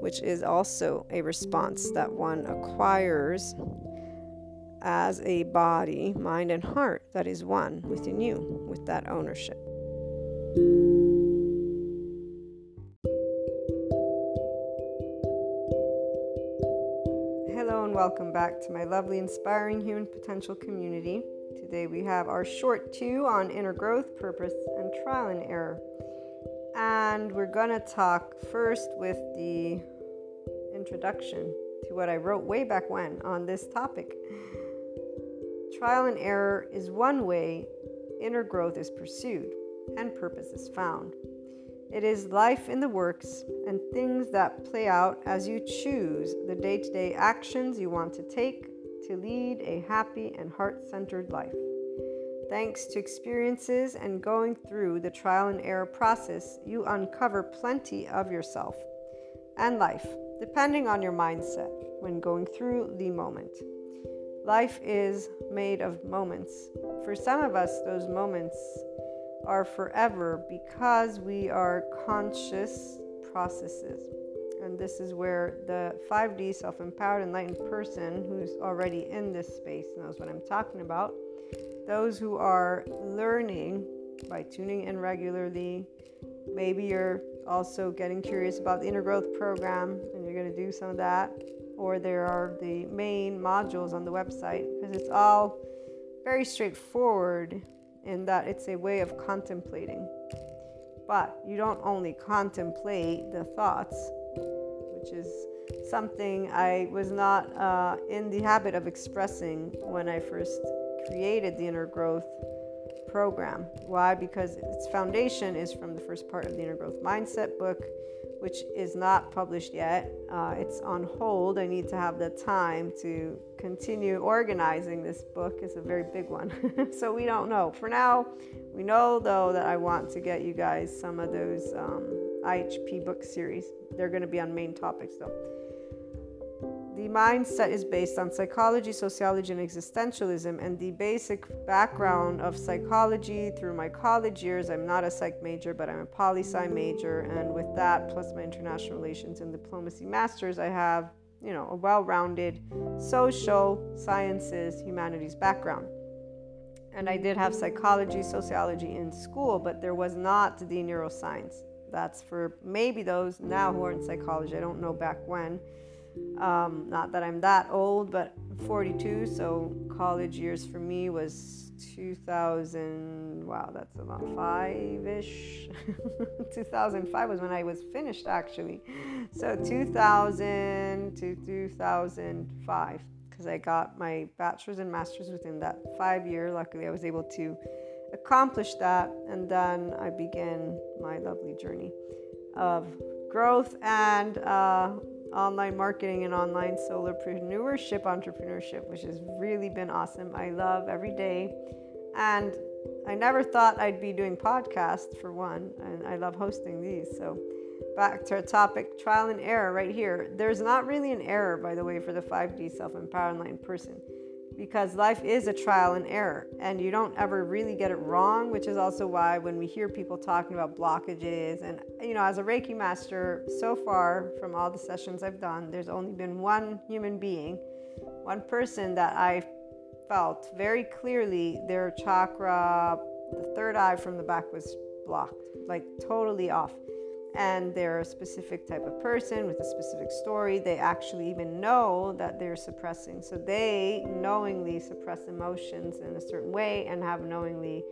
which is also a response that one acquires as a body, mind, and heart that is one within you with that ownership. Hello, and welcome back to my lovely, inspiring human potential community. Today we have our short two on inner growth, purpose, and trial and error. And we're to talk first with the introduction to what I wrote way back when on this topic. Trial and error is one way inner growth is pursued and purpose is found. It is life in the works and things that play out as you choose the day to day actions you want to take to lead a happy and heart centered life. Thanks to experiences and going through the trial and error process, you uncover plenty of yourself and life, depending on your mindset when going through the moment. Life is made of moments. For some of us, those moments are forever because we are conscious processes. And this is where the 5D self empowered, enlightened person who's already in this space knows what I'm talking about. Those who are learning by tuning in regularly, maybe you're also getting curious about the inner growth program and you're going to do some of that or there are the main modules on the website because it's all very straightforward in that it's a way of contemplating. But you don't only contemplate the thoughts, which is something I was not uh, in the habit of expressing when I first created the inner growth program. Why? Because its foundation is from the first part of the inner growth mindset book which is not published yet. Uh, it's on hold. I need to have the time to continue organizing this book. It's a very big one. so we don't know. For now, we know though that I want to get you guys some of those um, IHP book series. They're going to be on main topics though. The mindset is based on psychology, sociology, and existentialism. And the basic background of psychology through my college years, I'm not a psych major, but I'm a poli sci major. And with that, plus my international relations and diplomacy masters, I have, you know, a well rounded social sciences, humanities background. And I did have psychology, sociology in school, but there was not the neuroscience that's for maybe those now who are in psychology. I don't know back when. Um, not that I'm that old, but 42, so college years for me was 2000. Wow, that's about five ish. 2005 was when I was finished, actually. So 2000 to 2005, because I got my bachelor's and master's within that five year. Luckily, I was able to accomplish that, and then I began my lovely journey of growth and uh, online marketing and online solopreneurship entrepreneurship, which has really been awesome. I love every day. And I never thought I'd be doing podcasts for one, and I love hosting these. So, back to our topic trial and error right here. There's not really an error, by the way, for the 5D self empowered online person because life is a trial and error and you don't ever really get it wrong which is also why when we hear people talking about blockages and you know as a reiki master so far from all the sessions i've done there's only been one human being one person that i felt very clearly their chakra the third eye from the back was blocked like totally off and they're a specific type of person with a specific story. They actually even know that they're suppressing. So they knowingly suppress emotions in a certain way and have knowingly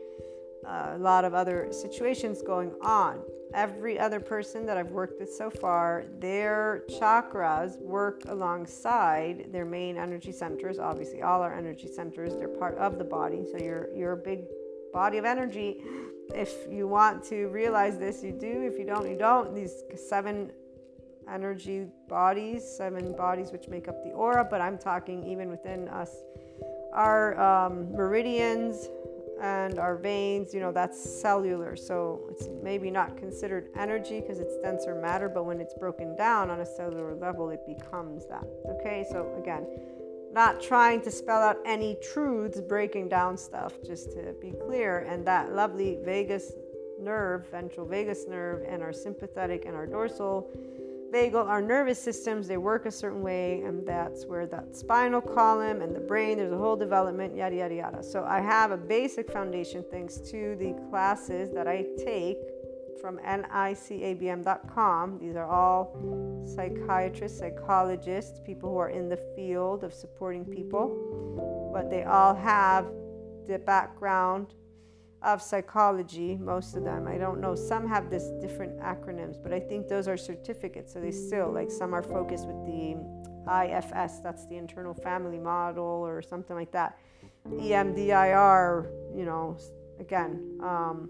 uh, a lot of other situations going on. Every other person that I've worked with so far, their chakras work alongside their main energy centers. Obviously, all our energy centers, they're part of the body. So you're you're a big body of energy if you want to realize this, you do. If you don't, you don't. These seven energy bodies, seven bodies which make up the aura, but I'm talking even within us, our um, meridians and our veins, you know, that's cellular. So it's maybe not considered energy because it's denser matter, but when it's broken down on a cellular level, it becomes that. Okay, so again, not trying to spell out any truths, breaking down stuff, just to be clear. And that lovely vagus nerve, ventral vagus nerve, and our sympathetic and our dorsal vagal, our nervous systems, they work a certain way, and that's where that spinal column and the brain, there's a whole development, yada, yada, yada. So I have a basic foundation thanks to the classes that I take from nicabm.com. These are all psychiatrists, psychologists, people who are in the field of supporting people, but they all have the background of psychology, most of them. I don't know, some have this different acronyms, but I think those are certificates, so they still, like some are focused with the IFS, that's the internal family model or something like that. EMDR, you know, again, um,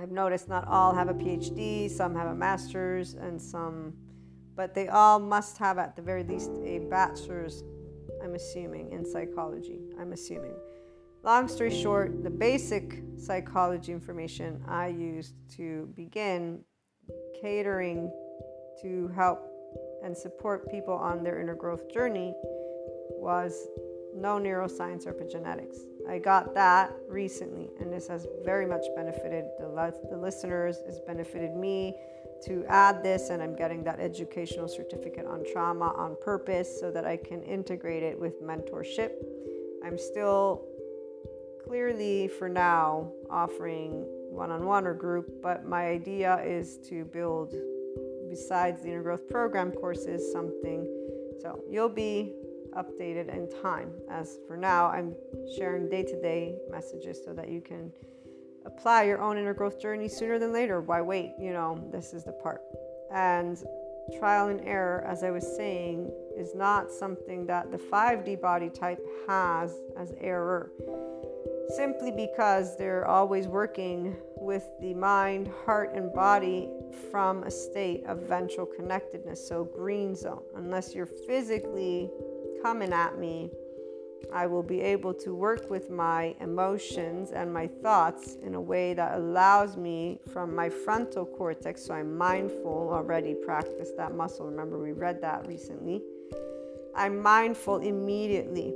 I've noticed not all have a PhD, some have a master's, and some, but they all must have at the very least a bachelor's, I'm assuming, in psychology. I'm assuming. Long story short, the basic psychology information I used to begin catering to help and support people on their inner growth journey was no neuroscience or epigenetics. I got that recently, and this has very much benefited the, the listeners, it's benefited me to add this, and I'm getting that educational certificate on trauma on purpose so that I can integrate it with mentorship. I'm still clearly, for now, offering one on one or group, but my idea is to build, besides the inner growth program courses, something. So you'll be updated in time. As for now, I'm sharing day to day messages so that you can apply your own inner growth journey sooner than later. Why wait? You know, this is the part. And trial and error, as I was saying, is not something that the 5D body type has as error. Simply because they're always working with the mind, heart, and body from a state of ventral connectedness, so green zone. Unless you're physically coming at me, I will be able to work with my emotions and my thoughts in a way that allows me from my frontal cortex. So I'm mindful, already practiced that muscle. Remember, we read that recently. I'm mindful immediately.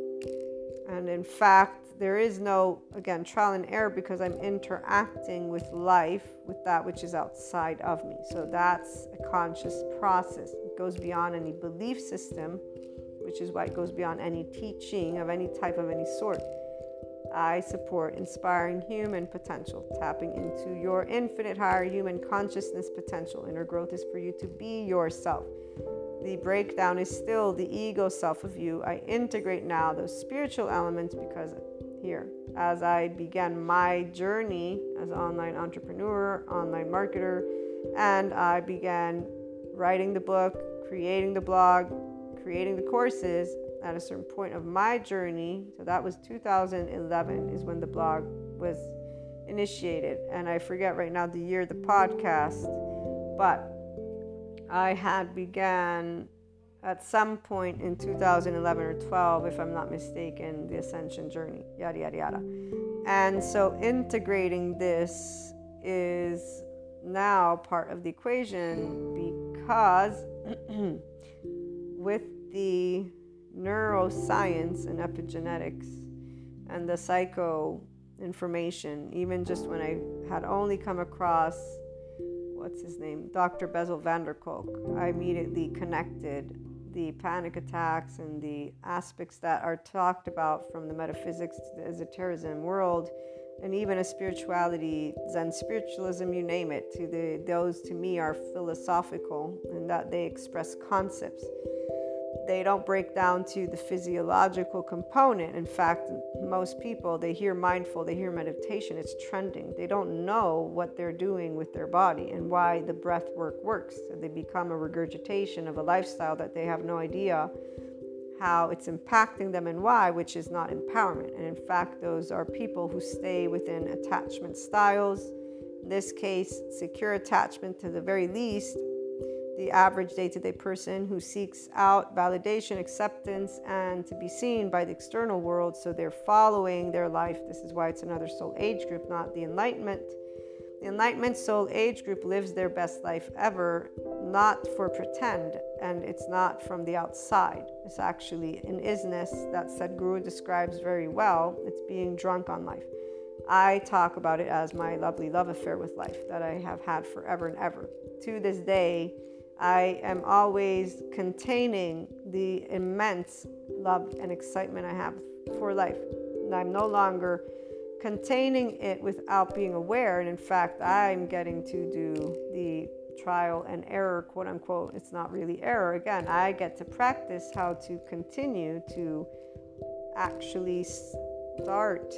And in fact, there is no, again, trial and error because I'm interacting with life, with that which is outside of me. So that's a conscious process. It goes beyond any belief system which is why it goes beyond any teaching of any type of any sort. I support inspiring human potential, tapping into your infinite higher human consciousness potential. Inner growth is for you to be yourself. The breakdown is still the ego self of you. I integrate now those spiritual elements because here, as I began my journey as online entrepreneur, online marketer, and I began writing the book, creating the blog, creating the courses, at a certain point of my journey, so that was 2011 is when the blog was initiated. And I forget right now the year the podcast, but I had began at some point in 2011 or 12, if I'm not mistaken, the ascension journey, yada, yada, yada. And so integrating this is now part of the equation because with the neuroscience and epigenetics and the psycho information, even just when I had only come across what's his name, Dr. Bessel van der Kolk, I immediately connected the panic attacks and the aspects that are talked about from the metaphysics to the esotericism world and even a spirituality zen spiritualism you name it to the those to me are philosophical in that they express concepts they don't break down to the physiological component. In fact, most people, they hear mindful, they hear meditation, it's trending. They don't know what they're doing with their body and why the breath work works. So they become a regurgitation of a lifestyle that they have no idea how it's impacting them and why, which is not empowerment. And in fact, those are people who stay within attachment styles. In this case, secure attachment to the very least the average day to day person who seeks out validation, acceptance, and to be seen by the external world. So they're following their life. This is why it's another soul age group, not the enlightenment. The enlightenment soul age group lives their best life ever, not for pretend, and it's not from the outside. It's actually an isness that Sadhguru describes very well. It's being drunk on life. I talk about it as my lovely love affair with life that I have had forever and ever. To this day, I am always containing the immense love and excitement I have for life. And I'm no longer containing it without being aware. And in fact, I'm getting to do the trial and error, quote unquote. It's not really error. Again, I get to practice how to continue to actually start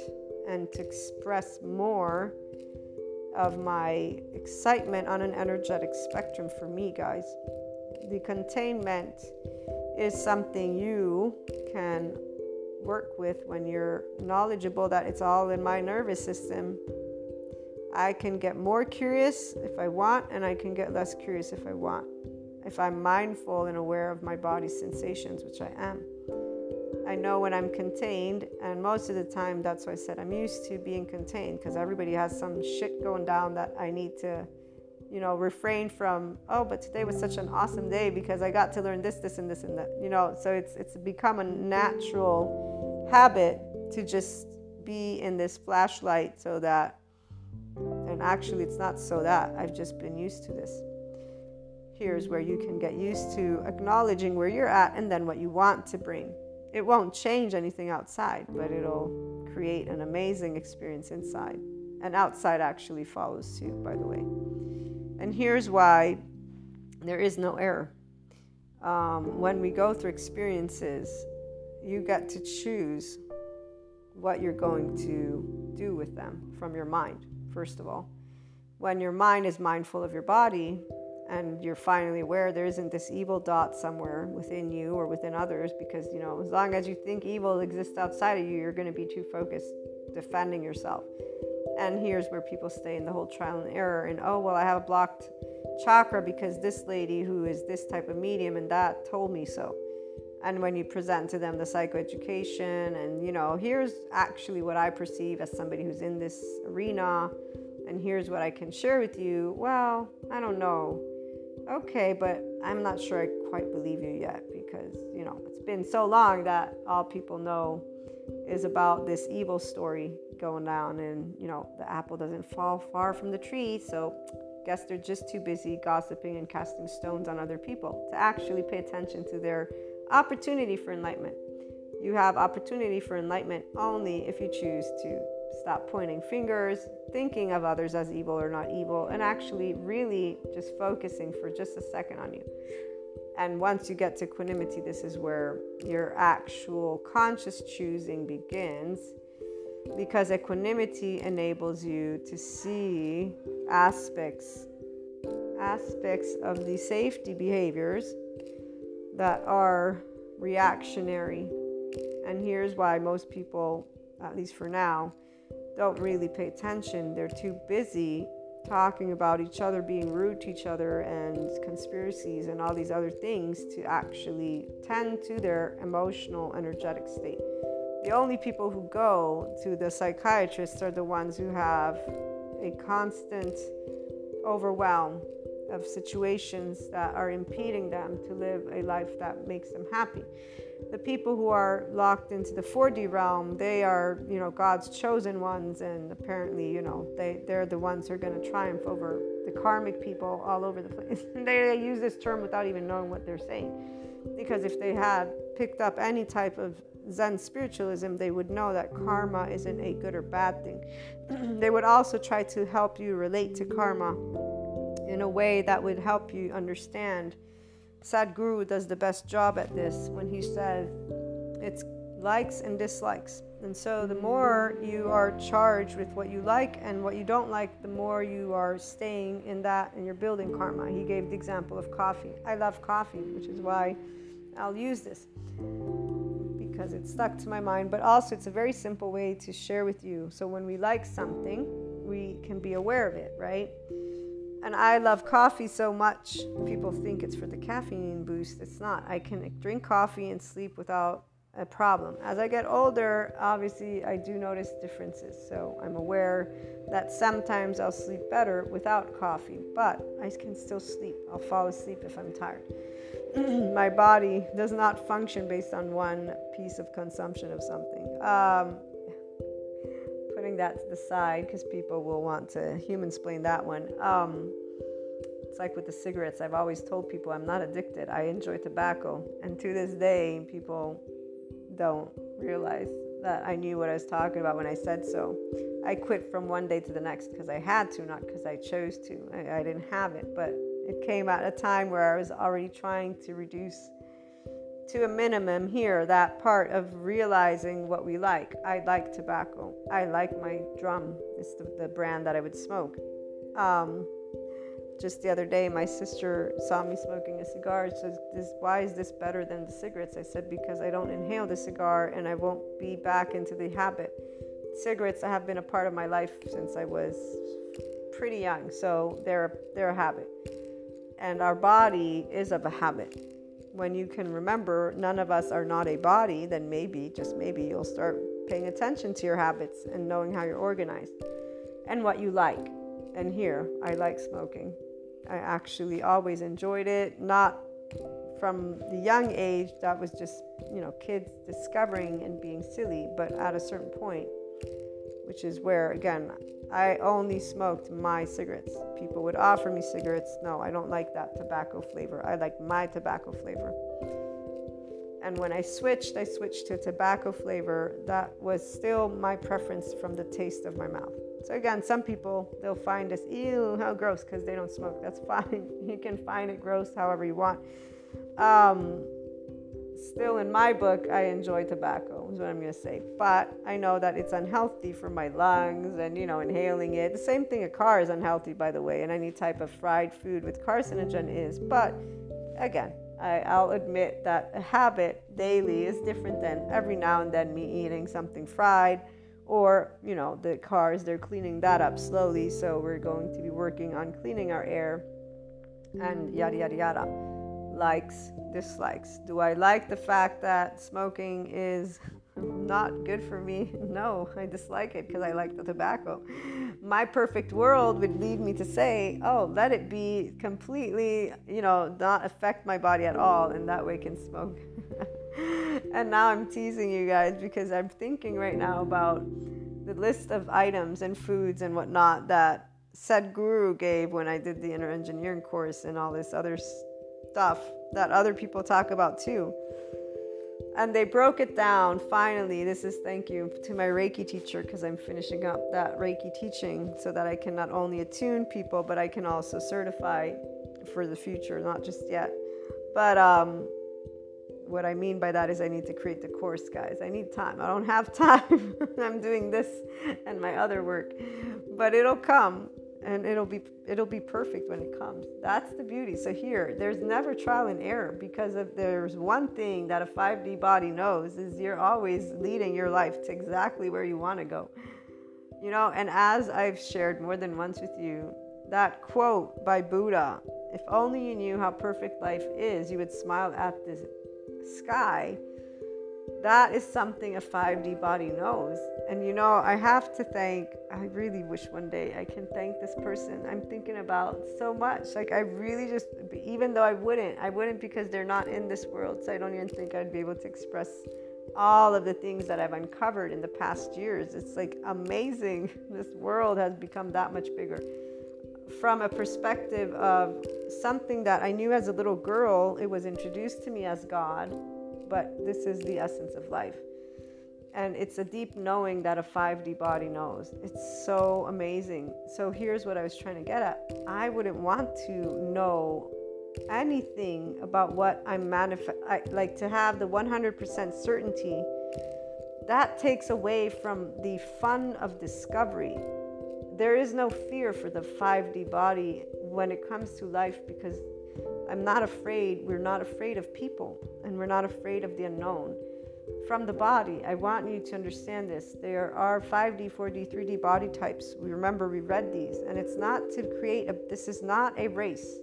and to express more of my excitement on an energetic spectrum for me, guys. The containment is something you can work with when you're knowledgeable that it's all in my nervous system. I can get more curious if I want, and I can get less curious if I want. If I'm mindful and aware of my body's sensations, which I am. I know when I'm contained, and most of the time, that's why I said I'm used to being contained because everybody has some shit going down that I need to, you know, refrain from. Oh, but today was such an awesome day because I got to learn this, this, and this, and that. You know, so it's it's become a natural habit to just be in this flashlight so that, and actually, it's not so that I've just been used to this. Here's where you can get used to acknowledging where you're at and then what you want to bring it won't change anything outside, but it'll create an amazing experience inside. And outside actually follows suit, by the way. And here's why there is no error. Um, when we go through experiences, you get to choose what you're going to do with them from your mind, first of all. When your mind is mindful of your body, and you're finally aware there isn't this evil dot somewhere within you or within others because you know as long as you think evil exists outside of you you're going to be too focused defending yourself and here's where people stay in the whole trial and error and oh well i have a blocked chakra because this lady who is this type of medium and that told me so and when you present to them the psychoeducation and you know here's actually what i perceive as somebody who's in this arena and here's what i can share with you well i don't know okay, but I'm not sure I quite believe you yet because, you know, it's been so long that all people know is about this evil story going down and, you know, the apple doesn't fall far from the tree. So, guess they're just too busy gossiping and casting stones on other people to actually pay attention to their opportunity for enlightenment. You have opportunity for enlightenment only if you choose to stop pointing fingers, thinking of others as evil or not evil, and actually really just focusing for just a second on you. And once you get to equanimity, this is where your actual conscious choosing begins because equanimity enables you to see aspects aspects of the safety behaviors that are reactionary. And here's why most people, at least for now, don't really pay attention. They're too busy talking about each other being rude to each other and conspiracies and all these other things to actually tend to their emotional, energetic state. The only people who go to the psychiatrist are the ones who have a constant overwhelm of situations that are impeding them to live a life that makes them happy. The people who are locked into the 4D realm, they are, you know, God's chosen ones, and apparently, you know, they, they're the ones who are going to triumph over the karmic people all over the place. they, they use this term without even knowing what they're saying. Because if they had picked up any type of Zen spiritualism, they would know that karma isn't a good or bad thing. they would also try to help you relate to karma in a way that would help you understand. Sadhguru does the best job at this when he says it's likes and dislikes. And so, the more you are charged with what you like and what you don't like, the more you are staying in that and you're building karma. He gave the example of coffee. I love coffee, which is why I'll use this because it stuck to my mind, but also it's a very simple way to share with you. So, when we like something, we can be aware of it, right? And I love coffee so much. People think it's for the caffeine boost. It's not. I can drink coffee and sleep without a problem. As I get older, obviously, I do notice differences. So I'm aware that sometimes I'll sleep better without coffee, but I can still sleep. I'll fall asleep if I'm tired. My body does not function based on one piece of consumption of something. Um, that to the side because people will want to human explain that one. Um, it's like with the cigarettes. I've always told people I'm not addicted. I enjoy tobacco, and to this day, people don't realize that I knew what I was talking about when I said so. I quit from one day to the next because I had to, not because I chose to. I, I didn't have it, but it came at a time where I was already trying to reduce to a minimum here that part of realizing what we like. I like tobacco. I like my drum. It's the, the brand that I would smoke. Um, just the other day, my sister saw me smoking a cigar. She says, this, "Why is this better than the cigarettes?" I said, "Because I don't inhale the cigar, and I won't be back into the habit." Cigarettes have been a part of my life since I was pretty young, so they're they're a habit, and our body is of a habit when you can remember none of us are not a body, then maybe, just maybe, you'll start paying attention to your habits and knowing how you're organized and what you like. And here, I like smoking. I actually always enjoyed it, not from the young age, that was just, you know, kids discovering and being silly, but at a certain point, which is where, again, I only smoked my cigarettes. People would offer me cigarettes. No, I don't like that tobacco flavor. I like my tobacco flavor. And when I switched, I switched to tobacco flavor that was still my preference from the taste of my mouth. So again, some people they'll find this ew, how gross, because they don't smoke. That's fine. You can find it gross however you want. Um, still in my book, I enjoy tobacco, is what I'm going to say. But I know that it's unhealthy for my lungs and, you know, inhaling it. The same thing, a car is unhealthy, by the way, and any type of fried food with carcinogen is. But again, I, I'll admit that a habit daily is different than every now and then me eating something fried or you know the cars they're cleaning that up slowly so we're going to be working on cleaning our air and yada yada yada likes, dislikes. Do I like the fact that smoking is not good for me? No, I dislike it because I like the tobacco. My perfect world would lead me to say, oh, let it be completely, you know, not affect my body at all, and that way can smoke. and now I'm teasing you guys because I'm thinking right now about the list of items and foods and whatnot that Sadhguru gave when I did the inner engineering course and all this other stuff that other people talk about too. and they broke it down finally. This is thank you to my Reiki teacher because I'm finishing up that Reiki teaching so that I can not only attune people, but I can also certify for the future, not just yet. But um, what I mean by that is I need to create the course, guys. I need time. I don't have time. I'm doing this and my other work, but it'll come and it'll be it'll be perfect when it comes. That's the beauty. So here there's never trial and error because if there's one thing that a 5d body knows is you're always leading your life to exactly where you want to go. You know and as i've shared more than once with you that quote by buddha if only you knew how perfect life is you would smile at the sky that is something a 5D body knows. And you know, I have to thank, I really wish one day I can thank this person I'm thinking about so much. Like, I really just, even though I wouldn't, I wouldn't because they're not in this world. So I don't even think I'd be able to express all of the things that I've uncovered in the past years. It's like amazing. This world has become that much bigger. From a perspective of something that I knew as a little girl, it was introduced to me as God but this is the essence of life. And it's a deep knowing that a 5D body knows. It's so amazing. So here's what I was trying to get at I wouldn't want to know anything about what I'm manifest like to have the 100% certainty that takes away from the fun of discovery there is no fear for the 5D body when it comes to life because I'm not afraid, we're not afraid of people, and we're not afraid of the unknown. From the body, I want you to understand this. There are 5D, 4D, 3D body types. We remember we read these, and it's not to create a, this is not a race.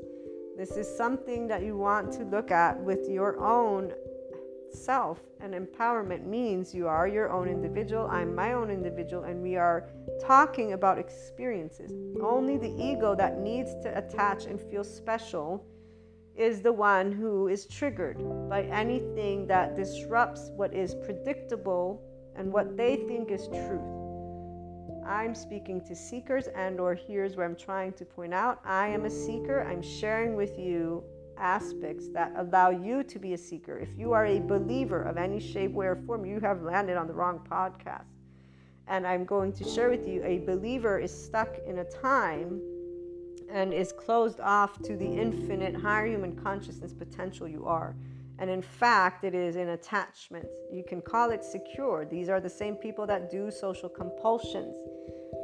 This is something that you want to look at with your own self. And empowerment means you are your own individual, I'm my own individual, and we are talking about experiences. Only the ego that needs to attach and feel special is the one who is triggered by anything that disrupts what is predictable and what they think is truth. I'm speaking to seekers and or here's where I'm trying to point out I am a seeker. I'm sharing with you aspects that allow you to be a seeker. If you are a believer of any shape, way, or form, you have landed on the wrong podcast. And I'm going to share with you a believer is stuck in a time and is closed off to the infinite higher human consciousness potential you are. And in fact, it is an attachment. You can call it secure. These are the same people that do social compulsions.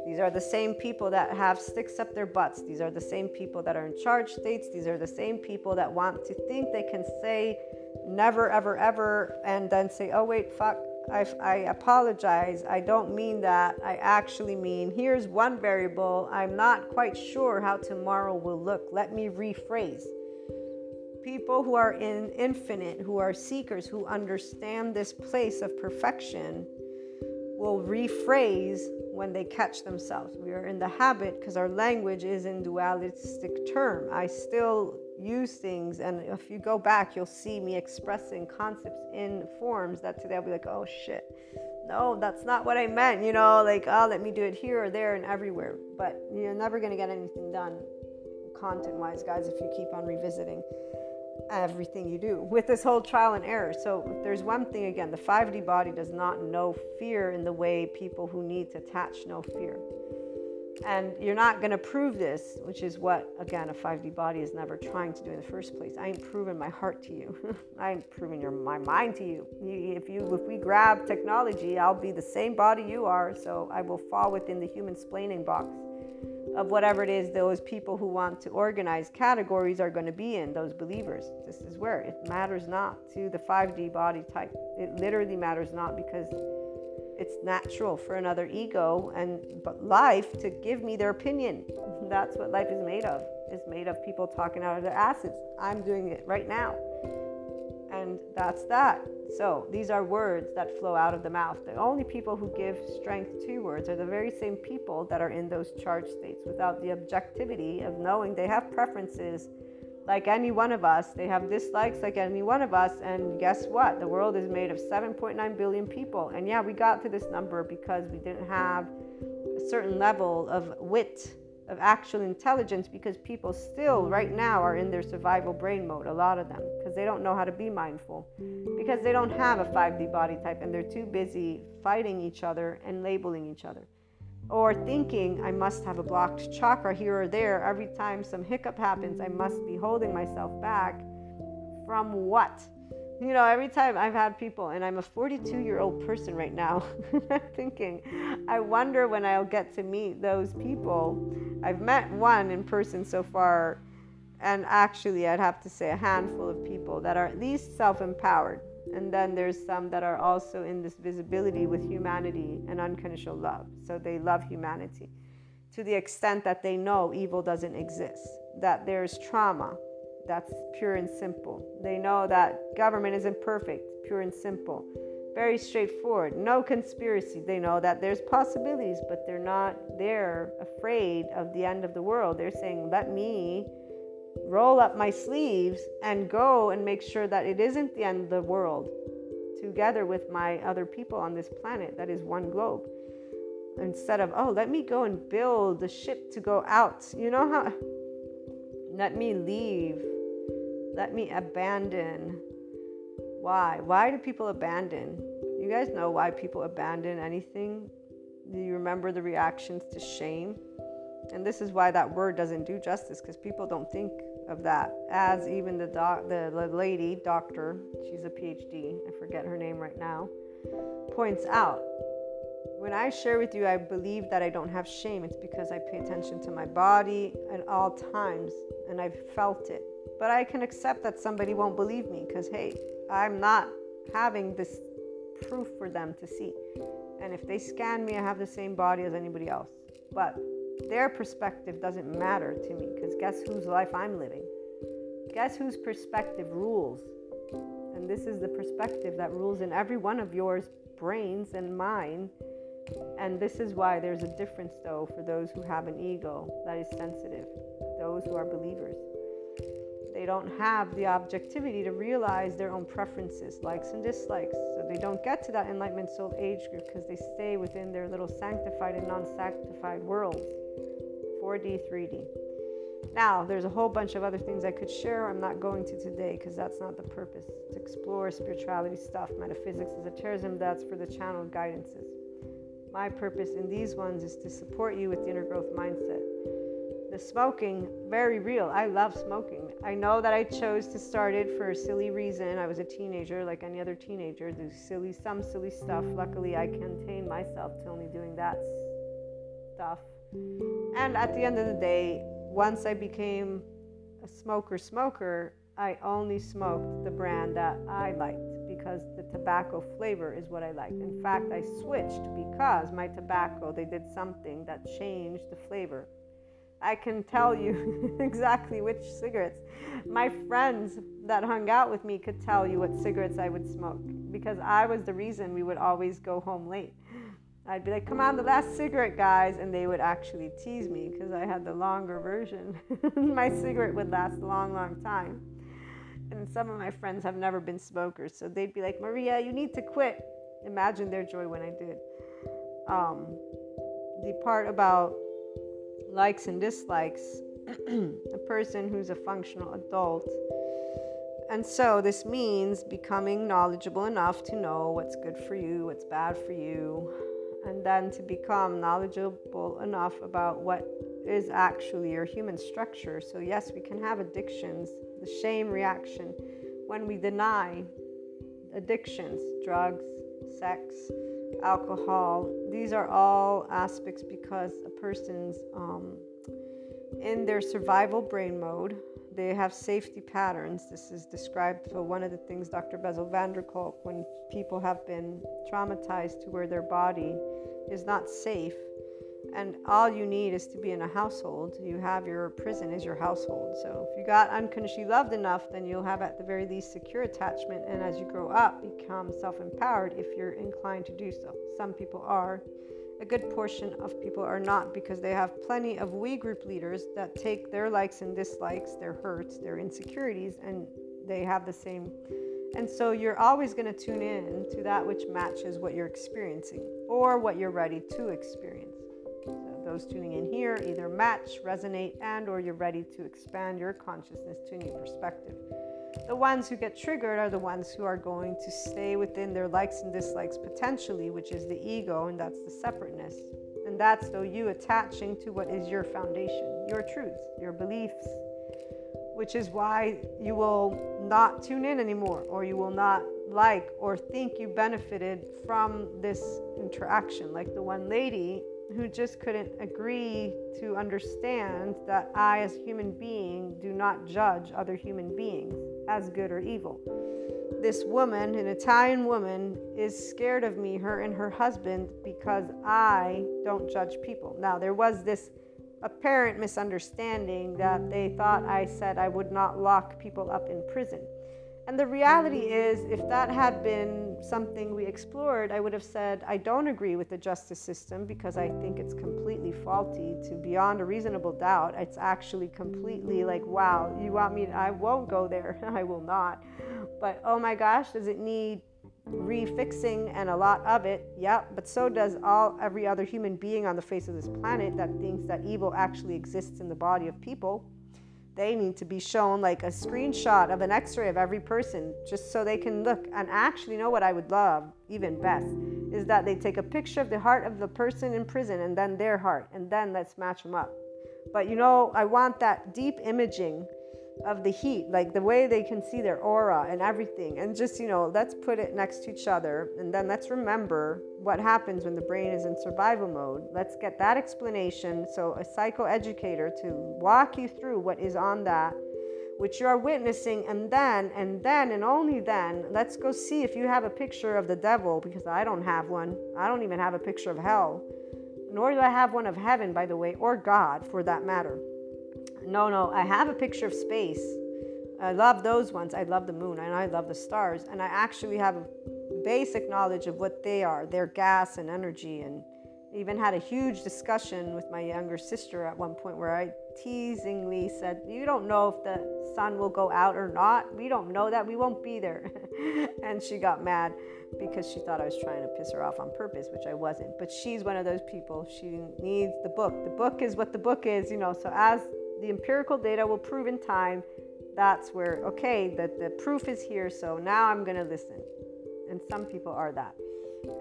These are the same people that have sticks up their butts. These are the same people that are in charge states. These are the same people that want to think they can say never, ever, ever, and then say, oh, wait, fuck, I, I apologize. I don't mean that. I actually mean here's one variable. I'm not quite sure how tomorrow will look. Let me rephrase. People who are in infinite, who are seekers, who understand this place of perfection, will rephrase when they catch themselves. We are in the habit because our language is in dualistic term. I still use things. And if you go back, you'll see me expressing concepts in forms that today I'll be like, oh shit, no, that's not what I meant. You know, like, oh, let me do it here or there and everywhere. But you're never going to get anything done content wise, guys, if you keep on revisiting everything you do with this whole trial and error. So, there's one thing again the 5D body does not know fear in the way people who need to attach know fear. And you're not going to prove this, which is what, again, a 5D body is never trying to do in the first place. I ain't proving my heart to you. I ain't proving your, my mind to you. you. If you, if we grab technology, I'll be the same body you are, so I will fall within the human splaining box of whatever it is those people who want to organize categories are going to be in, those believers. This is where it matters not to the 5D body type. It literally matters not because it's natural for another ego and but life to give me their opinion. That's what life is made of. It's made of people talking out of their asses. I'm doing it right now. And that's that. So these are words that flow out of the mouth. The only people who give strength to words are the very same people that are in those charged states without the objectivity of knowing they have preferences like any one of us. They have dislikes like any one of us. And guess what? The world is made of 7.9 billion people. And yeah, we got to this number because we didn't have a certain level of wit of actual intelligence because people still right now are in their survival brain mode a lot of them because they don't know how to be mindful because they don't have a 5D body type and they're too busy fighting each other and labeling each other or thinking I must have a blocked chakra here or there every time some hiccup happens I must be holding myself back from what you know, every time I've had people, and I'm a 42 year old person right now, thinking, I wonder when I'll get to meet those people. I've met one in person so far, and actually, I'd have to say a handful of people that are at least self empowered. And then there's some that are also in this visibility with humanity and unconditional love. So they love humanity to the extent that they know evil doesn't exist, that there's trauma, that's pure and simple. They know that government isn't perfect, pure and simple. Very straightforward. No conspiracy. They know that there's possibilities, but they're not there afraid of the end of the world. They're saying, let me roll up my sleeves and go and make sure that it isn't the end of the world together with my other people on this planet that is one globe instead of oh let me go and build the ship to go out you know how let me leave let me abandon. Why? Why do people abandon? You guys know why people abandon anything? Do you remember the reactions to shame? And this is why that word doesn't do justice because people don't think of that. As even the, doc, the, the lady, doctor, she's a PhD, I forget her name right now, points out. When I share with you, I believe that I don't have shame. It's because I pay attention to my body at all times and I've felt it. But I can accept that somebody won't believe me because, hey, I'm not having this proof for them to see. And if they scan me, I have the same body as anybody else. But their perspective doesn't matter to me because guess whose life I'm living? Guess whose perspective rules? And this is the perspective that rules in every one of yours brains and mine. And this is why there's a difference, though, for those who have an ego that is sensitive, those who are believers. They don't have the objectivity to realize their own preferences, likes and dislikes. So they don't get to that enlightenment soul age group because they stay within their little sanctified and non sanctified worlds 4D, 3D. Now, there's a whole bunch of other things I could share. I'm not going to today because that's not the purpose. To explore spirituality stuff, metaphysics, esotericism, that's for the channel guidances. My purpose in these ones is to support you with the inner growth mindset the smoking very real i love smoking i know that i chose to start it for a silly reason i was a teenager like any other teenager do silly some silly stuff luckily i contained myself to only doing that stuff and at the end of the day once i became a smoker smoker i only smoked the brand that i liked because the tobacco flavor is what i liked in fact i switched because my tobacco they did something that changed the flavor I can tell you exactly which cigarettes. My friends that hung out with me could tell you what cigarettes I would smoke because I was the reason we would always go home late. I'd be like, come on, the last cigarette, guys. And they would actually tease me because I had the longer version. my cigarette would last a long, long time. And some of my friends have never been smokers. So they'd be like, Maria, you need to quit. Imagine their joy when I did. Um, the part about likes and dislikes, a person who's a functional adult. And so this means becoming knowledgeable enough to know what's good for you, what's bad for you, and then to become knowledgeable enough about what is actually your human structure. So, yes, we can have addictions, the shame reaction when we deny addictions, drugs, sex, alcohol. These are all aspects because a person's um, in their survival brain mode. They have safety patterns. This is described for one of the things Dr. Bessel van der Kolk, when people have been traumatized to where their body is not safe, and all you need is to be in a household. You have your prison is your household. So if you got unconditionally loved enough, then you'll have at the very least secure attachment, and as you grow up, become self-empowered if you're inclined to do so. Some people are. A good portion of people are not because they have plenty of we group leaders that take their likes and dislikes, their hurts, their insecurities, and they have the same and so you're always going to tune in to that which matches what you're experiencing or what you're ready to experience So those tuning in here either match, resonate, and or you're ready to expand your consciousness to a new perspective. The ones who get triggered are the ones who are going to stay within their likes and dislikes potentially, which is the ego, and that's the separateness. And that's though you attaching to what is your foundation, your truths, your beliefs, which is why you will not tune in anymore or you will not like or think you benefited from this interaction. Like the one lady who just couldn't agree to understand that I, as a human being, do not judge other human beings as good or evil. This woman, an Italian woman, is scared of me, her and her husband, because I don't judge people. Now, there was this apparent misunderstanding that they thought I said I would not lock people up in prison. And the reality is, if that had been something we explored, I would have said, I don't agree with the justice system because I think it's completely faulty to beyond a reasonable doubt. It's actually completely like, wow, you want me, to, I won't go there. I will not. But oh my gosh, does it need refixing and a lot of it? Yeah, but so does all every other human being on the face of this planet that thinks that evil actually exists in the body of people they need to be shown like a screenshot of an x-ray of every person just so they can look and actually know what i would love even best is that they take a picture of the heart of the person in prison and then their heart and then let's match them up but you know i want that deep imaging of the heat, like the way they can see their aura and everything. And just, you know, let's put it next to each other. And then let's remember what happens when the brain is in survival mode. Let's get that explanation. So, a psychoeducator to walk you through what is on that, which you are witnessing. And then, and then, and only then, let's go see if you have a picture of the devil, because I don't have one. I don't even have a picture of hell. Nor do I have one of heaven, by the way, or God for that matter. No, no, I have a picture of space. I love those ones. I love the moon and I love the stars. And I actually have a basic knowledge of what they are their gas and energy. And even had a huge discussion with my younger sister at one point where I teasingly said, You don't know if the sun will go out or not. We don't know that. We won't be there. and she got mad because she thought I was trying to piss her off on purpose, which I wasn't. But she's one of those people. She needs the book. The book is what the book is, you know. So as the empirical data will prove in time that's where okay that the proof is here so now i'm going to listen. And some people are that.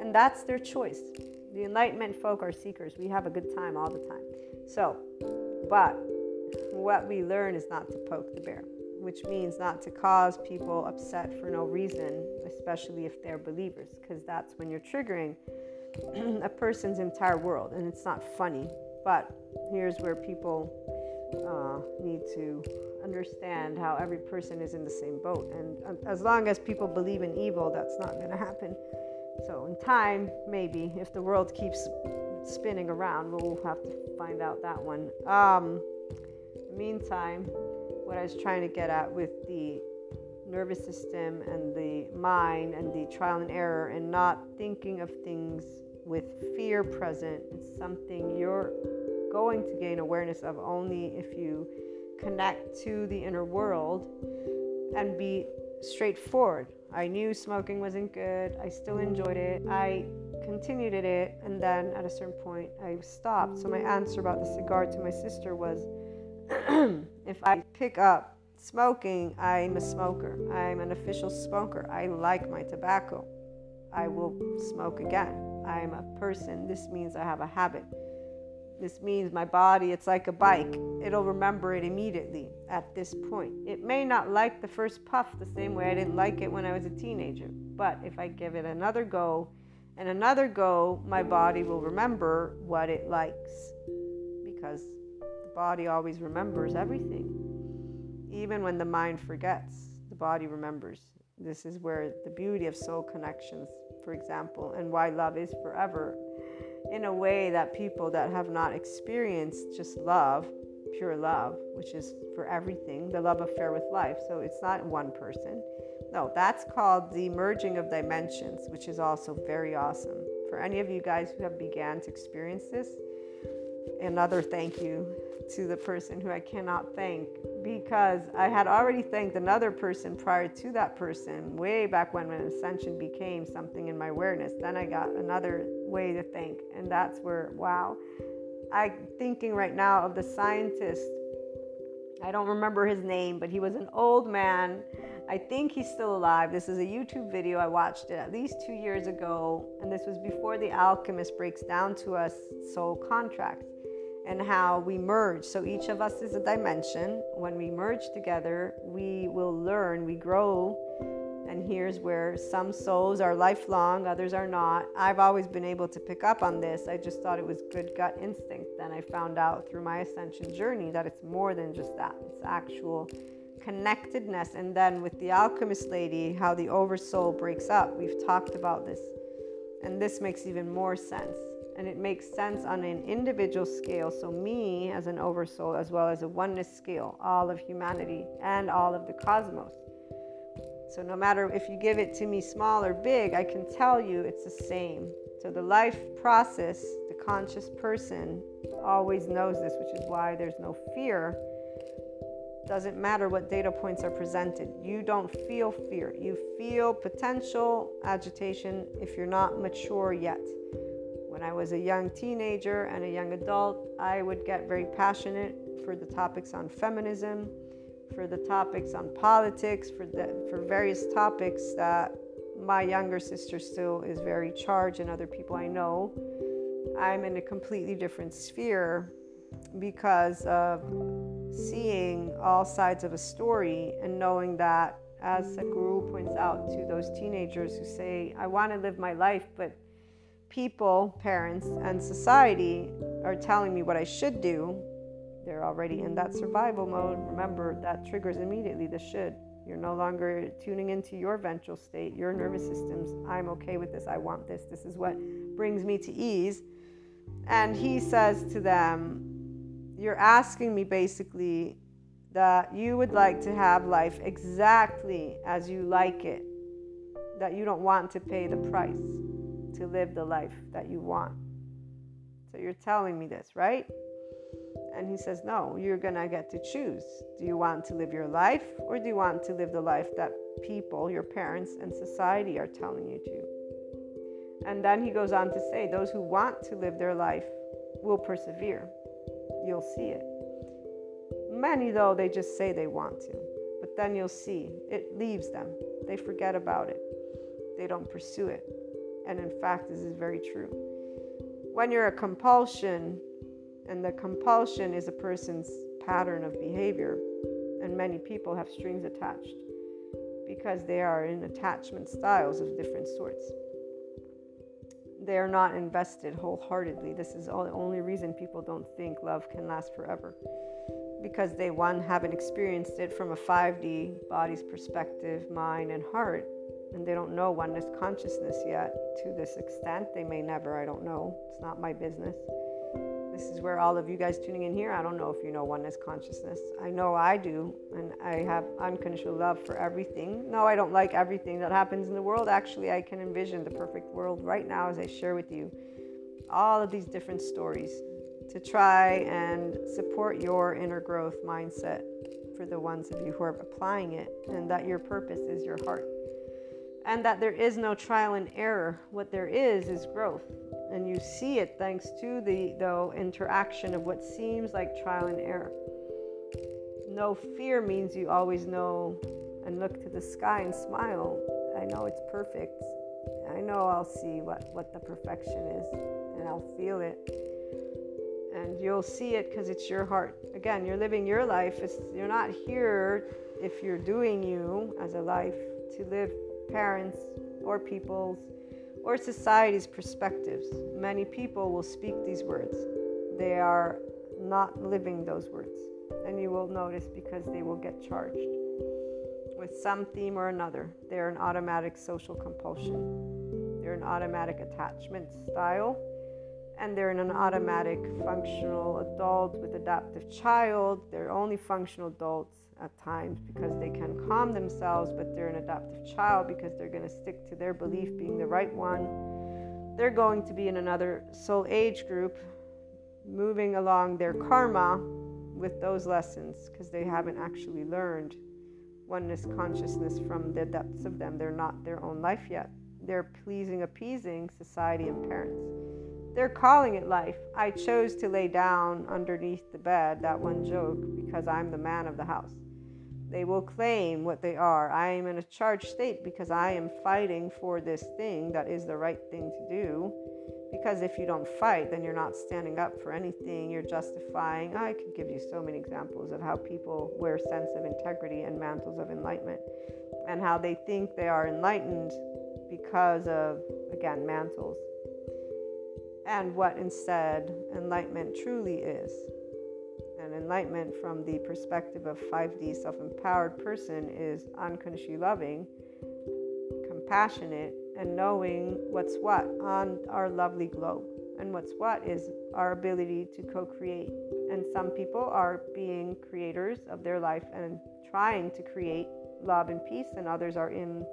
And that's their choice. The enlightenment folk are seekers. We have a good time all the time. So but what we learn is not to poke the bear which means not to cause people upset for no reason especially if they're believers because that's when you're triggering a person's entire world. And it's not funny but here's where people uh, need to understand how every person is in the same boat. And um, as long as people believe in evil, that's not going to happen. So, in time, maybe, if the world keeps spinning around, we'll have to find out that one. Um, the meantime, what I was trying to get at with the nervous system and the mind and the trial and error and not thinking of things with fear present, it's something you're going to gain awareness of only if you connect to the inner world and be straightforward. I knew smoking wasn't good. I still enjoyed it. I continued it, and then at a certain point, I stopped. So, my answer about the cigar to my sister was if I pick up smoking, I'm a smoker. I'm an official smoker. I like my tobacco. I will smoke again. I'm a person. This means I have a habit. This means my body, it's like a bike. It'll remember it immediately at this point. It may not like the first puff the same way I didn't like it when I was a teenager, but if I give it another go and another go, my body will remember what it likes because the body always remembers everything. Even when the mind forgets, the body remembers. This is where the beauty of soul connections, for example, and why love is forever in a way that people that have not experienced just love, pure love, which is for everything, the love affair with life. So it's not one person. No, that's called the merging of dimensions, which is also very awesome. For any of you guys who have began to experience this, another thank you to the person who I cannot thank because I had already thanked another person prior to that person way back when when ascension became something in my awareness. Then I got another way to thank, and that's where wow, I'm thinking right now of the scientist. I don't remember his name, but he was an old man. I think he's still alive. This is a YouTube video. I watched it at least two years ago, and this was before The Alchemist breaks down to us soul contracts and how we merge. So each of us is a dimension. When we merge together, we will learn, we grow. And here's where some souls are lifelong, others are not. I've always been able to pick up on this. I just thought it was good gut instinct. Then I found out through my ascension journey that it's more than just that, it's actual connectedness. And then with the alchemist lady, how the oversoul breaks up. We've talked about this. And this makes even more sense and it makes sense on an individual scale. So, me as an oversoul, as well as a oneness scale, all of humanity and all of the cosmos. So, no matter if you give it to me small or big, I can tell you it's the same. So, the life process, the conscious person always knows this, which is why there's no fear. Doesn't matter what data points are presented. You don't feel fear. You feel potential agitation if you're not mature yet. When I was a young teenager and a young adult, I would get very passionate for the topics on feminism, for the topics on politics, for the, for various topics that my younger sister still is very charged and other people I know. I'm in a completely different sphere because of seeing all sides of a story and knowing that as Sadhguru points out to those teenagers who say, I want to live my life, but people, parents, and society are telling me what I should do, they're already in that survival mode. Remember, that triggers immediately the should. You're no longer tuning into your ventral state, your nervous systems. I'm okay with this. I want this. This is what brings me to ease. And he says to them, You're asking me basically that you would like to have life exactly as you like it, that you don't want to pay the price to live the life that you want. So you're telling me this, right? And he says, No, you're going to get to choose. Do you want to live your life or do you want to live the life that people, your parents, and society are telling you to? And then he goes on to say, Those who want to live their life will persevere. You'll see it. Many, though, they just say they want to, but then you'll see it leaves them. They forget about it, they don't pursue it. And in fact, this is very true. When you're a compulsion, and the compulsion is a person's pattern of behavior, and many people have strings attached because they are in attachment styles of different sorts. They are not invested wholeheartedly. This is all, the only reason people don't think love can last forever. Because they, one, haven't experienced it from a 5D body's perspective, mind, and heart, and they don't know oneness consciousness yet to this extent. They may never, I don't know. It's not my business. This is where all of you guys tuning in here, I don't know if you know oneness consciousness. I know I do, and I have unconditional love for everything. No, I don't like everything that happens in the world. Actually, I can envision the perfect world right now as I share with you all of these different stories to try and support your inner growth mindset for the ones of you who are applying it, and that your purpose is your heart and that there is no trial and error. What there is is growth. And you see it thanks to the though interaction of what seems like trial and error. No fear means you always know and look to the sky and smile. I know it's perfect. I know I'll see what, what the perfection is and I'll feel it. And you'll see it because it's your heart. Again, you're living your life. It's, you're not here if you're doing you as a life to live parents, or people's, or society's perspectives. Many people will speak these words. They are not living those words. And you will notice because they will get charged with some theme or another. They're an automatic social compulsion, they're an automatic attachment style, and they're in an automatic functional adult with adaptive child. They're only functional adults at times because they can calm themselves, but they're an adoptive child because they're going to stick to their belief being the right one. They're going to be in another soul age group, moving along their karma with those lessons because they haven't actually learned oneness consciousness from the depths of them. They're not their own life yet. They're pleasing, appeasing society and parents. They're calling it life. I chose to lay down underneath the bed, that one joke, because I'm the man of the house. They will claim what they are. I am in a charged state because I am fighting for this thing that is the right thing to do. Because if you don't fight, then you're not standing up for anything. You're justifying. I could give you so many examples of how people wear sense of integrity and mantles of enlightenment and how they think they are enlightened because of, again, mantles and what instead enlightenment truly is. And enlightenment, from the perspective of 5D self empowered person, is unconditionally loving, compassionate, and knowing what's what on our lovely globe. And what's what is our ability to co create. And some people are being creators of their life and trying to create love and peace, and others are in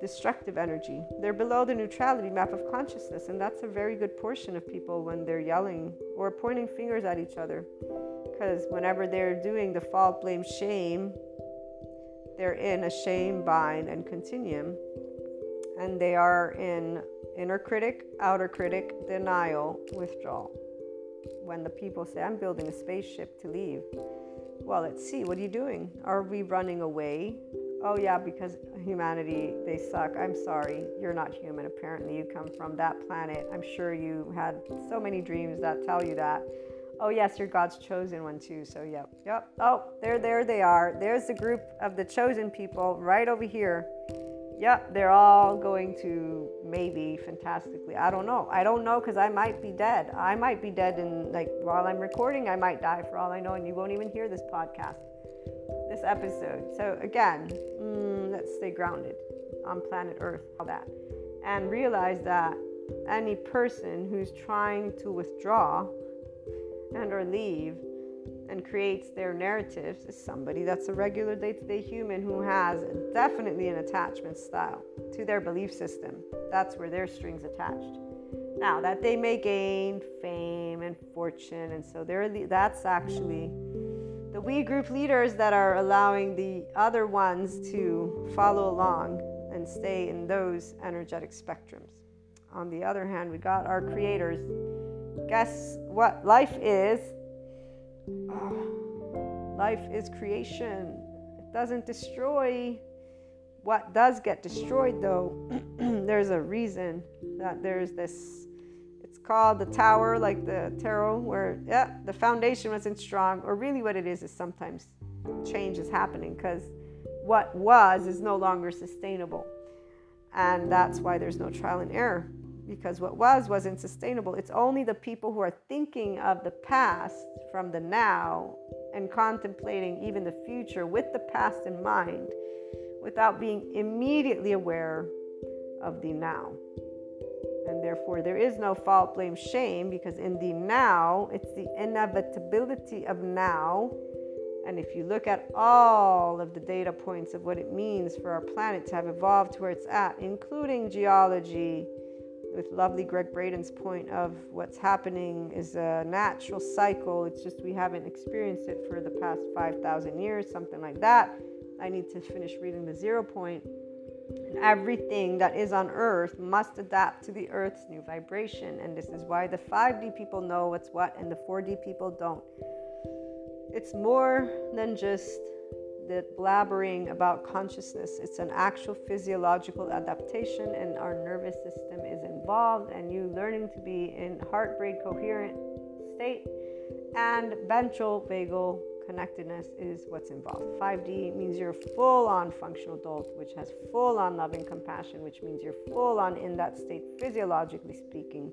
destructive energy. They're below the neutrality map of consciousness, and that's a very good portion of people when they're yelling or pointing fingers at each other. Because whenever they're doing the fault, blame, shame, they're in a shame bind and continuum, and they are in inner critic, outer critic, denial, withdrawal. When the people say, I'm building a spaceship to leave, well, let's see, what are you doing? Are we running away? Oh yeah, because humanity, they suck. I'm sorry, you're not human. Apparently, you come from that planet. I'm sure you had so many dreams that tell you that. Oh yes, you're God's chosen one too. So yep, yep. Oh, there, there they are. There's the group of the chosen people right over here. Yep, they're all going to maybe fantastically. I don't know. I don't know because I might be dead. I might be dead, and like while I'm recording, I might die for all I know, and you won't even hear this podcast this episode. So, again, mm, let's stay grounded on planet Earth, all that. And realize that any person who's trying to withdraw and or leave and creates their narratives is somebody that's a regular day-to-day human who has definitely an attachment style to their belief system. That's where their strings attached. Now that they may gain fame and fortune, and so they're that's actually we group leaders that are allowing the other ones to follow along and stay in those energetic spectrums. On the other hand, we got our creators. Guess what life is? Oh, life is creation. It doesn't destroy. What does get destroyed, though, there's a reason that there's this called the tower, like the tarot, where yeah, the foundation wasn't strong, or really what it is is sometimes change is happening because what was is no longer sustainable. And that's why there's no trial and error because what was wasn't sustainable. It's only the people who are thinking of the past from the now and contemplating even the future with the past in mind without being immediately aware of the now. And therefore, there is no fault, blame, shame, because in the now, it's the inevitability of now. And if you look at all of the data points of what it means for our planet to have evolved to where it's at, including geology, with lovely Gregg Braden's point of what's happening is a natural cycle. It's just we haven't experienced it for the past 5,000 years, something like that. I need to finish reading the zero point everything that is on earth must adapt to the earth's new vibration. And this is why the 5D people know what's what and the 4D people don't. It's more than just the blabbering about consciousness, it's an actual physiological adaptation, and our nervous system is involved, and you learning to be in heart rate coherent state and ventral vagal connectedness is what's involved. 5D means you're full on functional adult, which has full on loving compassion, which means you're full on in that state, physiologically speaking,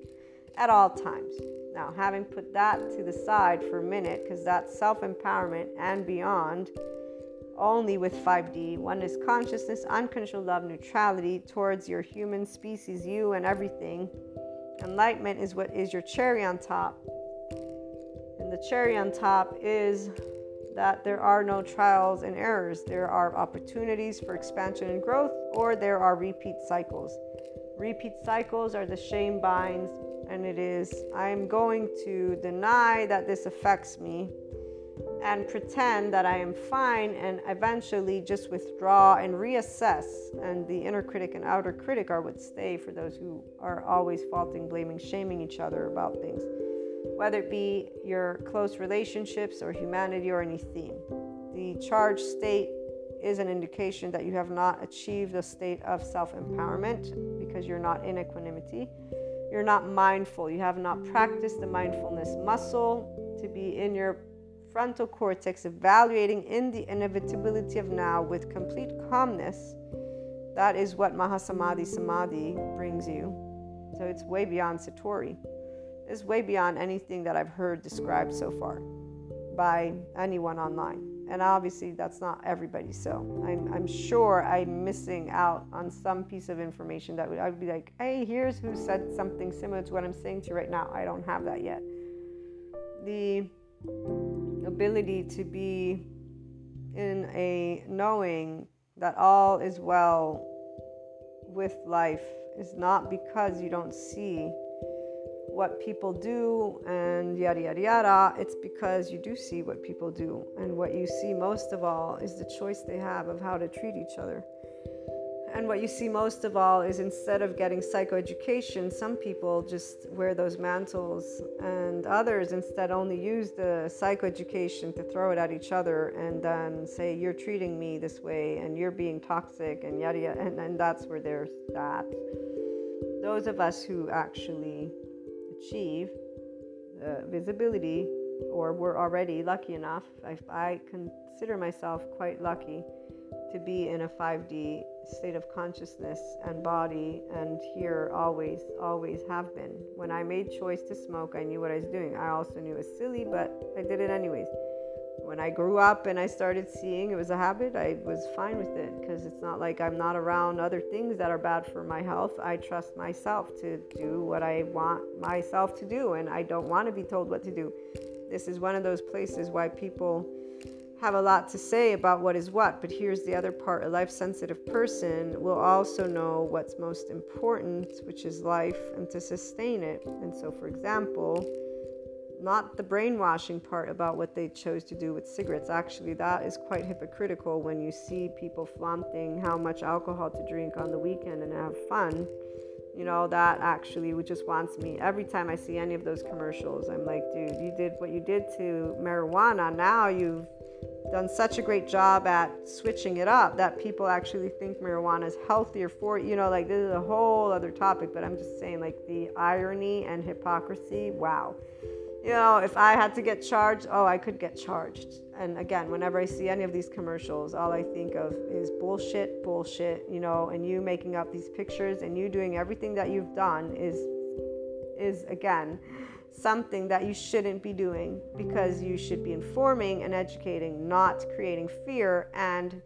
at all times. Now, having put that to the side for a minute, because that's self empowerment and beyond, only with 5D. One is consciousness, unconditional love, neutrality towards your human species, you, and everything. Enlightenment is what is your cherry on top. And the cherry on top is that there are no trials and errors. There are opportunities for expansion and growth, or there are repeat cycles. Repeat cycles are the shame binds, and it is I'm going to deny that this affects me and pretend that I am fine and eventually just withdraw and reassess. And the inner critic and outer critic are what stay for those who are always faulting, blaming, shaming each other about things, whether it be your close relationships or humanity or any theme. The charged state is an indication that you have not achieved a state of self empowerment because you're not in equanimity. You're not mindful. You have not practiced the mindfulness muscle to be in your frontal cortex, evaluating in the inevitability of now with complete calmness. That is what Mahasamadhi Samadhi brings you. So it's way beyond Satori. It's way beyond anything that I've heard described so far by anyone online. And obviously, that's not everybody. So I'm, I'm sure I'm missing out on some piece of information that would, I would be like, hey, here's who said something similar to what I'm saying to you right now. I don't have that yet. The ability to be in a knowing that all is well with life is not because you don't see what people do and yada yada yada. It's because you do see what people do. And what you see most of all is the choice they have of how to treat each other. And what you see most of all is instead of getting psychoeducation, some people just wear those mantles, and others instead only use the psychoeducation to throw it at each other and then say, You're treating me this way, and you're being toxic, and yada yada. And, and that's where there's that. Those of us who actually achieve the visibility, or we're already lucky enough, I, I consider myself quite lucky to be in a 5D state of consciousness and body, and here always, always have been. When I made choice to smoke, I knew what I was doing. I also knew it was silly, but I did it anyways. When I grew up and I started seeing it was a habit, I was fine with it because it's not like I'm not around other things that are bad for my health. I trust myself to do what I want myself to do, and I don't want to be told what to do. This is one of those places why people have a lot to say about what is what, but here's the other part a life sensitive person will also know what's most important, which is life, and to sustain it. And so, for example, not the brainwashing part about what they chose to do with cigarettes. Actually, that is quite hypocritical when you see people flaunting how much alcohol to drink on the weekend and have fun. You know, that actually just wants me. Every time I see any of those commercials, I'm like, dude, you did what you did to marijuana. Now you've done such a great job at switching it up that people actually think marijuana is healthier for you know like this is a whole other topic but i'm just saying like the irony and hypocrisy wow you know if i had to get charged oh i could get charged and again whenever i see any of these commercials all i think of is bullshit bullshit you know and you making up these pictures and you doing everything that you've done is is again something that you shouldn't be doing because you should be informing and educating, not creating fear and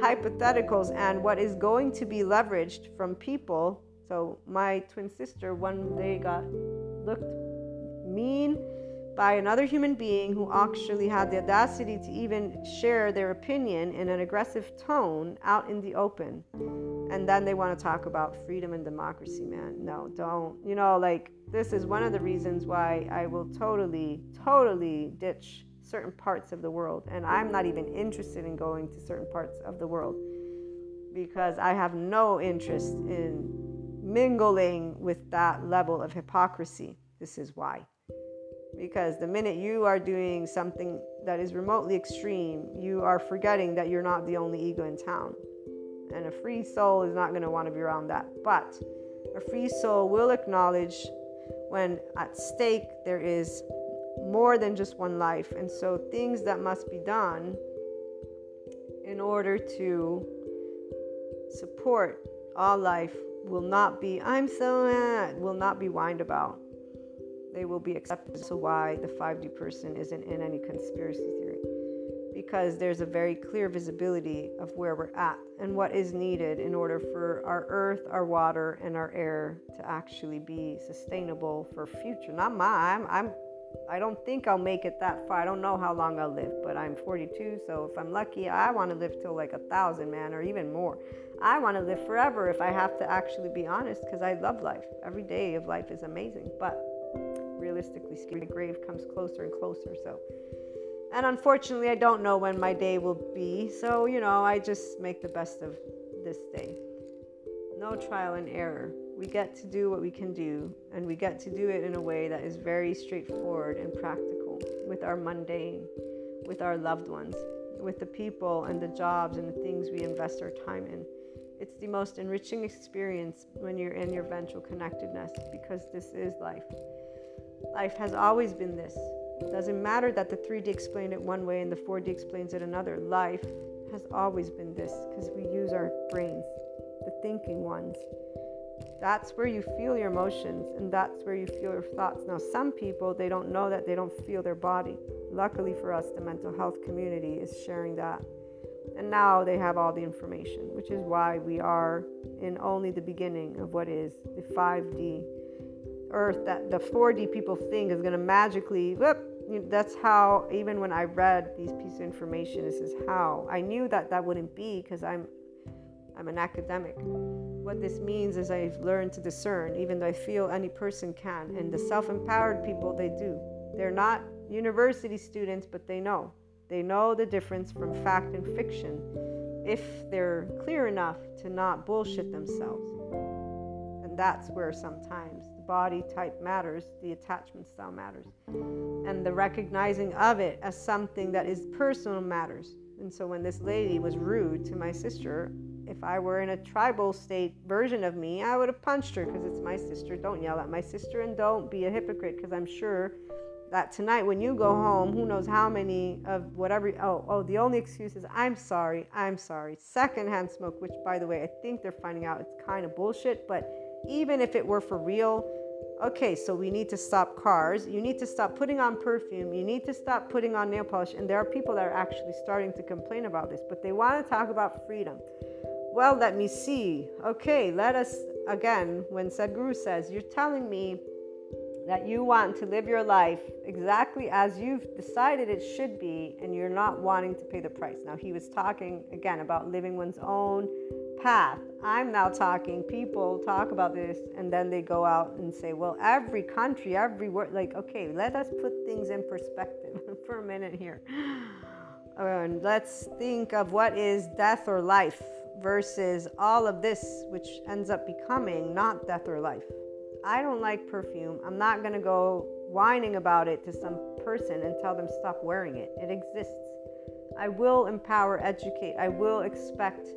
hypotheticals and what is going to be leveraged from people. So, my twin sister one day got looked mean by another human being who actually had the audacity to even share their opinion in an aggressive tone out in the open. And then they want to talk about freedom and democracy, man. No, don't. You know, like, this is one of the reasons why I will totally, totally ditch certain parts of the world. And I'm not even interested in going to certain parts of the world because I have no interest in mingling with that level of hypocrisy. This is why. Because the minute you are doing something that is remotely extreme, you are forgetting that you're not the only ego in town. And a free soul is not going to want to be around that. But a free soul will acknowledge when at stake there is more than just one life. And so things that must be done in order to support all life will not be, I'm so mad, will not be whined about they will be accepted. So, why the 5D person isn't in any conspiracy theory? Because there's a very clear visibility of where we're at and what is needed in order for our earth, our water, and our air to actually be sustainable for future. Not mine. I'm, I'm I don't think I'll make it that far. I don't know how long I'll live, but I'm 42, so if I'm lucky, I want to live till like a thousand, man, or even more. I want to live forever if I have to actually be honest, because I love life. Every day of life is amazing, but realistically speaking, the grave comes closer and closer. So, And unfortunately, I don't know when my day will be. So, you know, I just make the best of this day. No trial and error. We get to do what we can do, and we get to do it in a way that is very straightforward and practical with our mundane, with our loved ones, with the people and the jobs and the things we invest our time in. It's the most enriching experience when you're in your ventral connectedness because this is life. Life has always been this. It doesn't matter that the 3D explained it one way and the 4D explains it another. Life has always been this because we use our brains, the thinking ones. That's where you feel your emotions and that's where you feel your thoughts. Now, some people, they don't know that they don't feel their body. Luckily for us, the mental health community is sharing that. And now they have all the information, which is why we are in only the beginning of what is the 5D earth that the 4D people think is going to magically, whoop, that's how, even when I read these pieces of information, this is how. I knew that that wouldn't be because I'm, I'm an academic. What this means is I've learned to discern, even though I feel any person can. And the self empowered people, they do. They're not university students, but they know. They know the difference from fact and fiction if they're clear enough to not bullshit themselves. And that's where sometimes body type matters, the attachment style matters, and the recognizing of it as something that is personal matters. And so when this lady was rude to my sister, if I were in a tribal state version of me, I would have punched her because it's my sister. Don't yell at my sister and don't be a hypocrite because I'm sure that tonight when you go home, who knows how many of whatever. Oh, oh, the only excuse is I'm sorry, I'm sorry. Secondhand smoke, which by the way, I think they're finding out it's kind of bullshit, but even if it were for real, okay, so we need to stop cars. You need to stop putting on perfume. You need to stop putting on nail polish. And there are people that are actually starting to complain about this, but they want to talk about freedom. Well, let me see. Okay, let us again, when Sadhguru says, You're telling me that you want to live your life exactly as you've decided it should be, and you're not wanting to pay the price. Now, he was talking again about living one's own path. I'm now talking, people talk about this, and then they go out and say, well, every country, every word, like, okay, let us put things in perspective for a minute here. And let's think of what is death or life versus all of this, which ends up becoming not death or life. I don't like perfume. I'm not going to go whining about it to some person and tell them stop wearing it. It exists. I will empower, educate. I will expect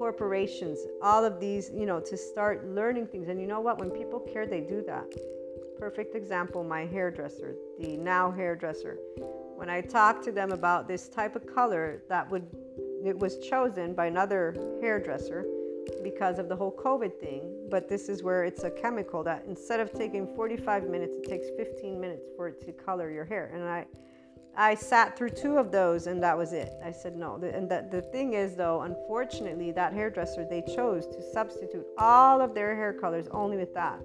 corporations, all of these, you know, to start learning things. And you know what? When people care, they do that. Perfect example my hairdresser, the now hairdresser. When I talked to them about this type of color that would, it was chosen by another hairdresser because of the whole COVID thing. But this is where it's a chemical that instead of taking 45 minutes, it takes 15 minutes for it to color your hair. And I, I sat through two of those and that was it. I said no. And the, the thing is, though, unfortunately, that hairdresser, they chose to substitute all of their hair colors only with that.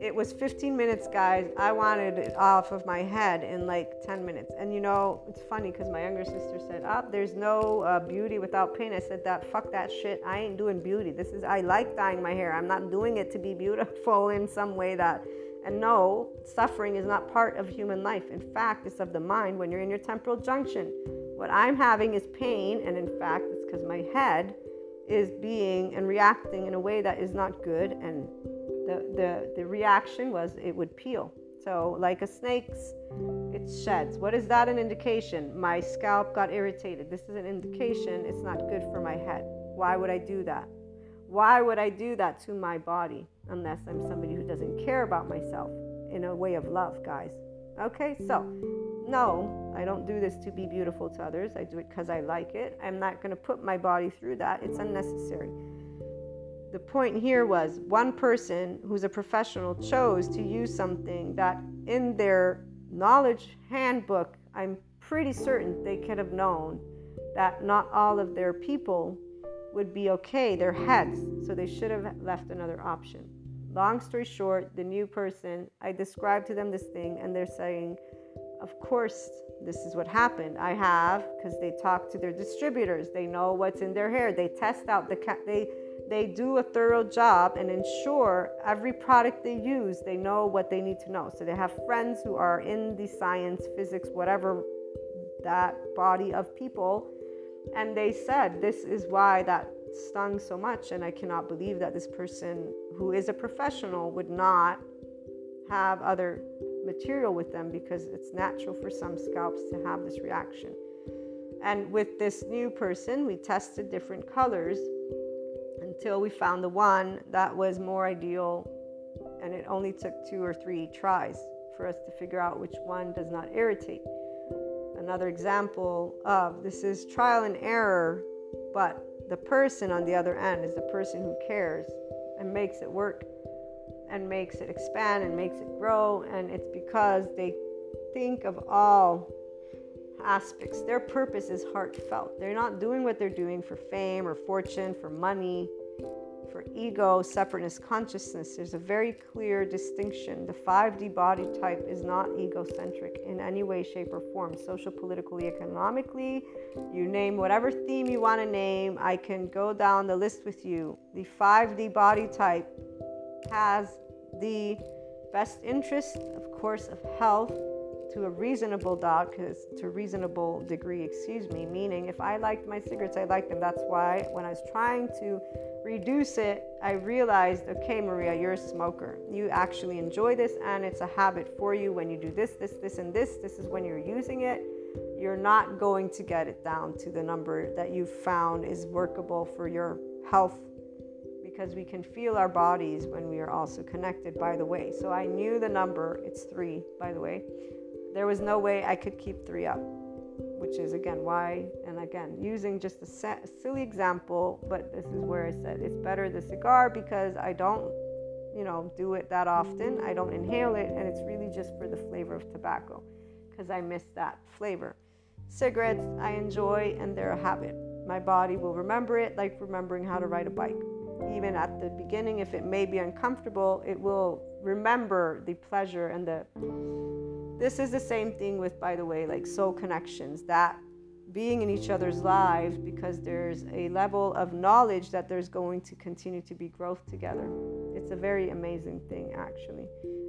It was 15 minutes, guys. I wanted it off of my head in like 10 minutes. And you know, it's funny because my younger sister said, "Ah, oh, there's no uh, beauty without pain." I said, "That fuck that shit. I ain't doing beauty. This is I like dyeing my hair. I'm not doing it to be beautiful in some way that." And no, suffering is not part of human life. In fact, it's of the mind when you're in your temporal junction. What I'm having is pain, and in fact, it's because my head is being and reacting in a way that is not good and the, the, the reaction was it would peel. So, like a snake's, it sheds. What is that an indication? My scalp got irritated. This is an indication it's not good for my head. Why would I do that? Why would I do that to my body unless I'm somebody who doesn't care about myself in a way of love, guys? Okay, so no, I don't do this to be beautiful to others. I do it because I like it. I'm not going to put my body through that. It's unnecessary the point here was one person who's a professional chose to use something that in their knowledge handbook, I'm pretty certain they could have known that not all of their people would be okay, their heads, so they should have left another option. Long story short, the new person, I described to them this thing, and they're saying, Of course, this is what happened. I have, because they talk to their distributors, they know what's in their hair, they test out the cat, they they do a thorough job and ensure every product they use, they know what they need to know. So they have friends who are in the science, physics, whatever that body of people. And they said, This is why that stung so much. And I cannot believe that this person who is a professional would not have other material with them because it's natural for some scalps to have this reaction. And with this new person, we tested different colors until we found the one that was more ideal. And it only took two or three tries for us to figure out which one does not irritate. Another example of this is trial and error, but the person on the other end is the person who cares and makes it work and makes it expand and makes it grow. And it's because they think of all aspects. Their purpose is heartfelt. They're not doing what they're doing for fame or fortune, for money, for ego, separateness, consciousness. There's a very clear distinction. The 5D body type is not egocentric in any way, shape, or form, social, politically, economically. You name whatever theme you want to name, I can go down the list with you. The 5D body type has the best interest, of course, of health to a reasonable dog, because to a reasonable degree, excuse me, meaning if I liked my cigarettes, I liked them. That's why when I was trying to reduce it, I realized, okay, Maria, you're a smoker. You actually enjoy this, and it's a habit for you. When you do this, this, this, and this, this is when you're using it. You're not going to get it down to the number that you found is workable for your health because we can feel our bodies when we are also connected, by the way. So I knew the number, it's three, by the way. There was no way I could keep three up, which is again why, and again, using just a silly example, but this is where I said it's better the cigar because I don't, you know, do it that often. I don't inhale it, and it's really just for the flavor of tobacco because I miss that flavor. Cigarettes I enjoy, and they're a habit. My body will remember it like remembering how to ride a bike even at the beginning, if it may be uncomfortable, it will remember the pleasure and the. This is the same thing with, by the way, like soul connections, that being in each other's lives because there's a level of knowledge that there's going to continue to be growth together. It's a very amazing thing, actually.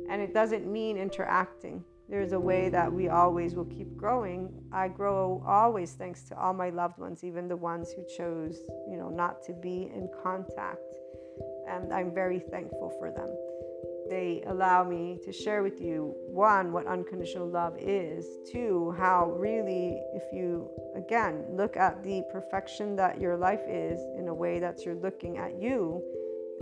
And it doesn't mean interacting there's a way that we always will keep growing. I grow always thanks to all my loved ones, even the ones who chose, you know, not to be in contact. And I'm very thankful for them. They allow me to share with you one, what unconditional love is, two, how really, if you again look at the perfection that your life is in a way that you're looking at you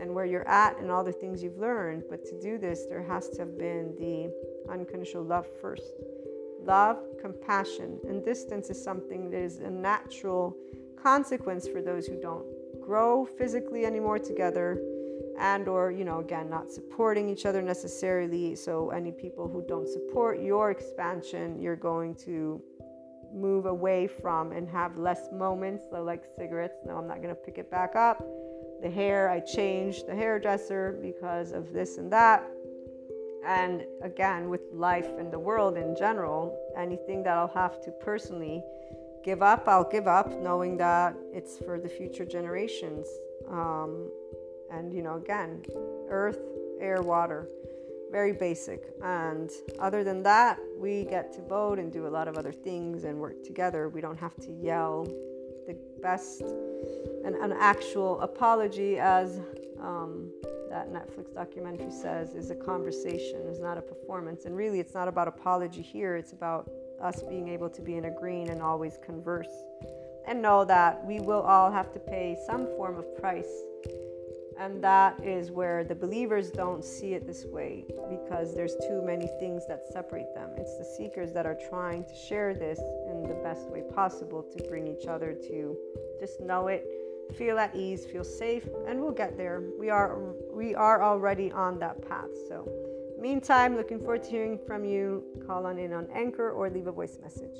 and where you're at and all the things you've learned. But to do this, there has to have been the unconditional love first. Love, compassion, and distance is something that is a natural consequence for those who don't grow physically anymore together and or you know again not supporting each other necessarily. So any people who don't support your expansion you're going to move away from and have less moments so like cigarettes. No i'm not going to pick it back up. The hair i changed the hairdresser because of this and that. And again, with life and the world in general, anything that I'll have to personally give up, I'll give up, knowing that it's for the future generations. Um, and, you know, again, earth, air, water, very basic. And other than that, we get to vote and do a lot of other things and work together. We don't have to yell the best, and an actual apology as. Um, that Netflix documentary says is a conversation, is not a performance. And really, it's not about apology here, it's about us being able to be in a green and always converse and know that we will all have to pay some form of price. And that is where the believers don't see it this way because there's too many things that separate them. It's the seekers that are trying to share this in the best way possible to bring each other to just know it feel at ease, feel safe, and we'll get there. We are we are already on that path. So, meantime, looking forward to hearing from you. Call on in on Anchor or leave a voice message.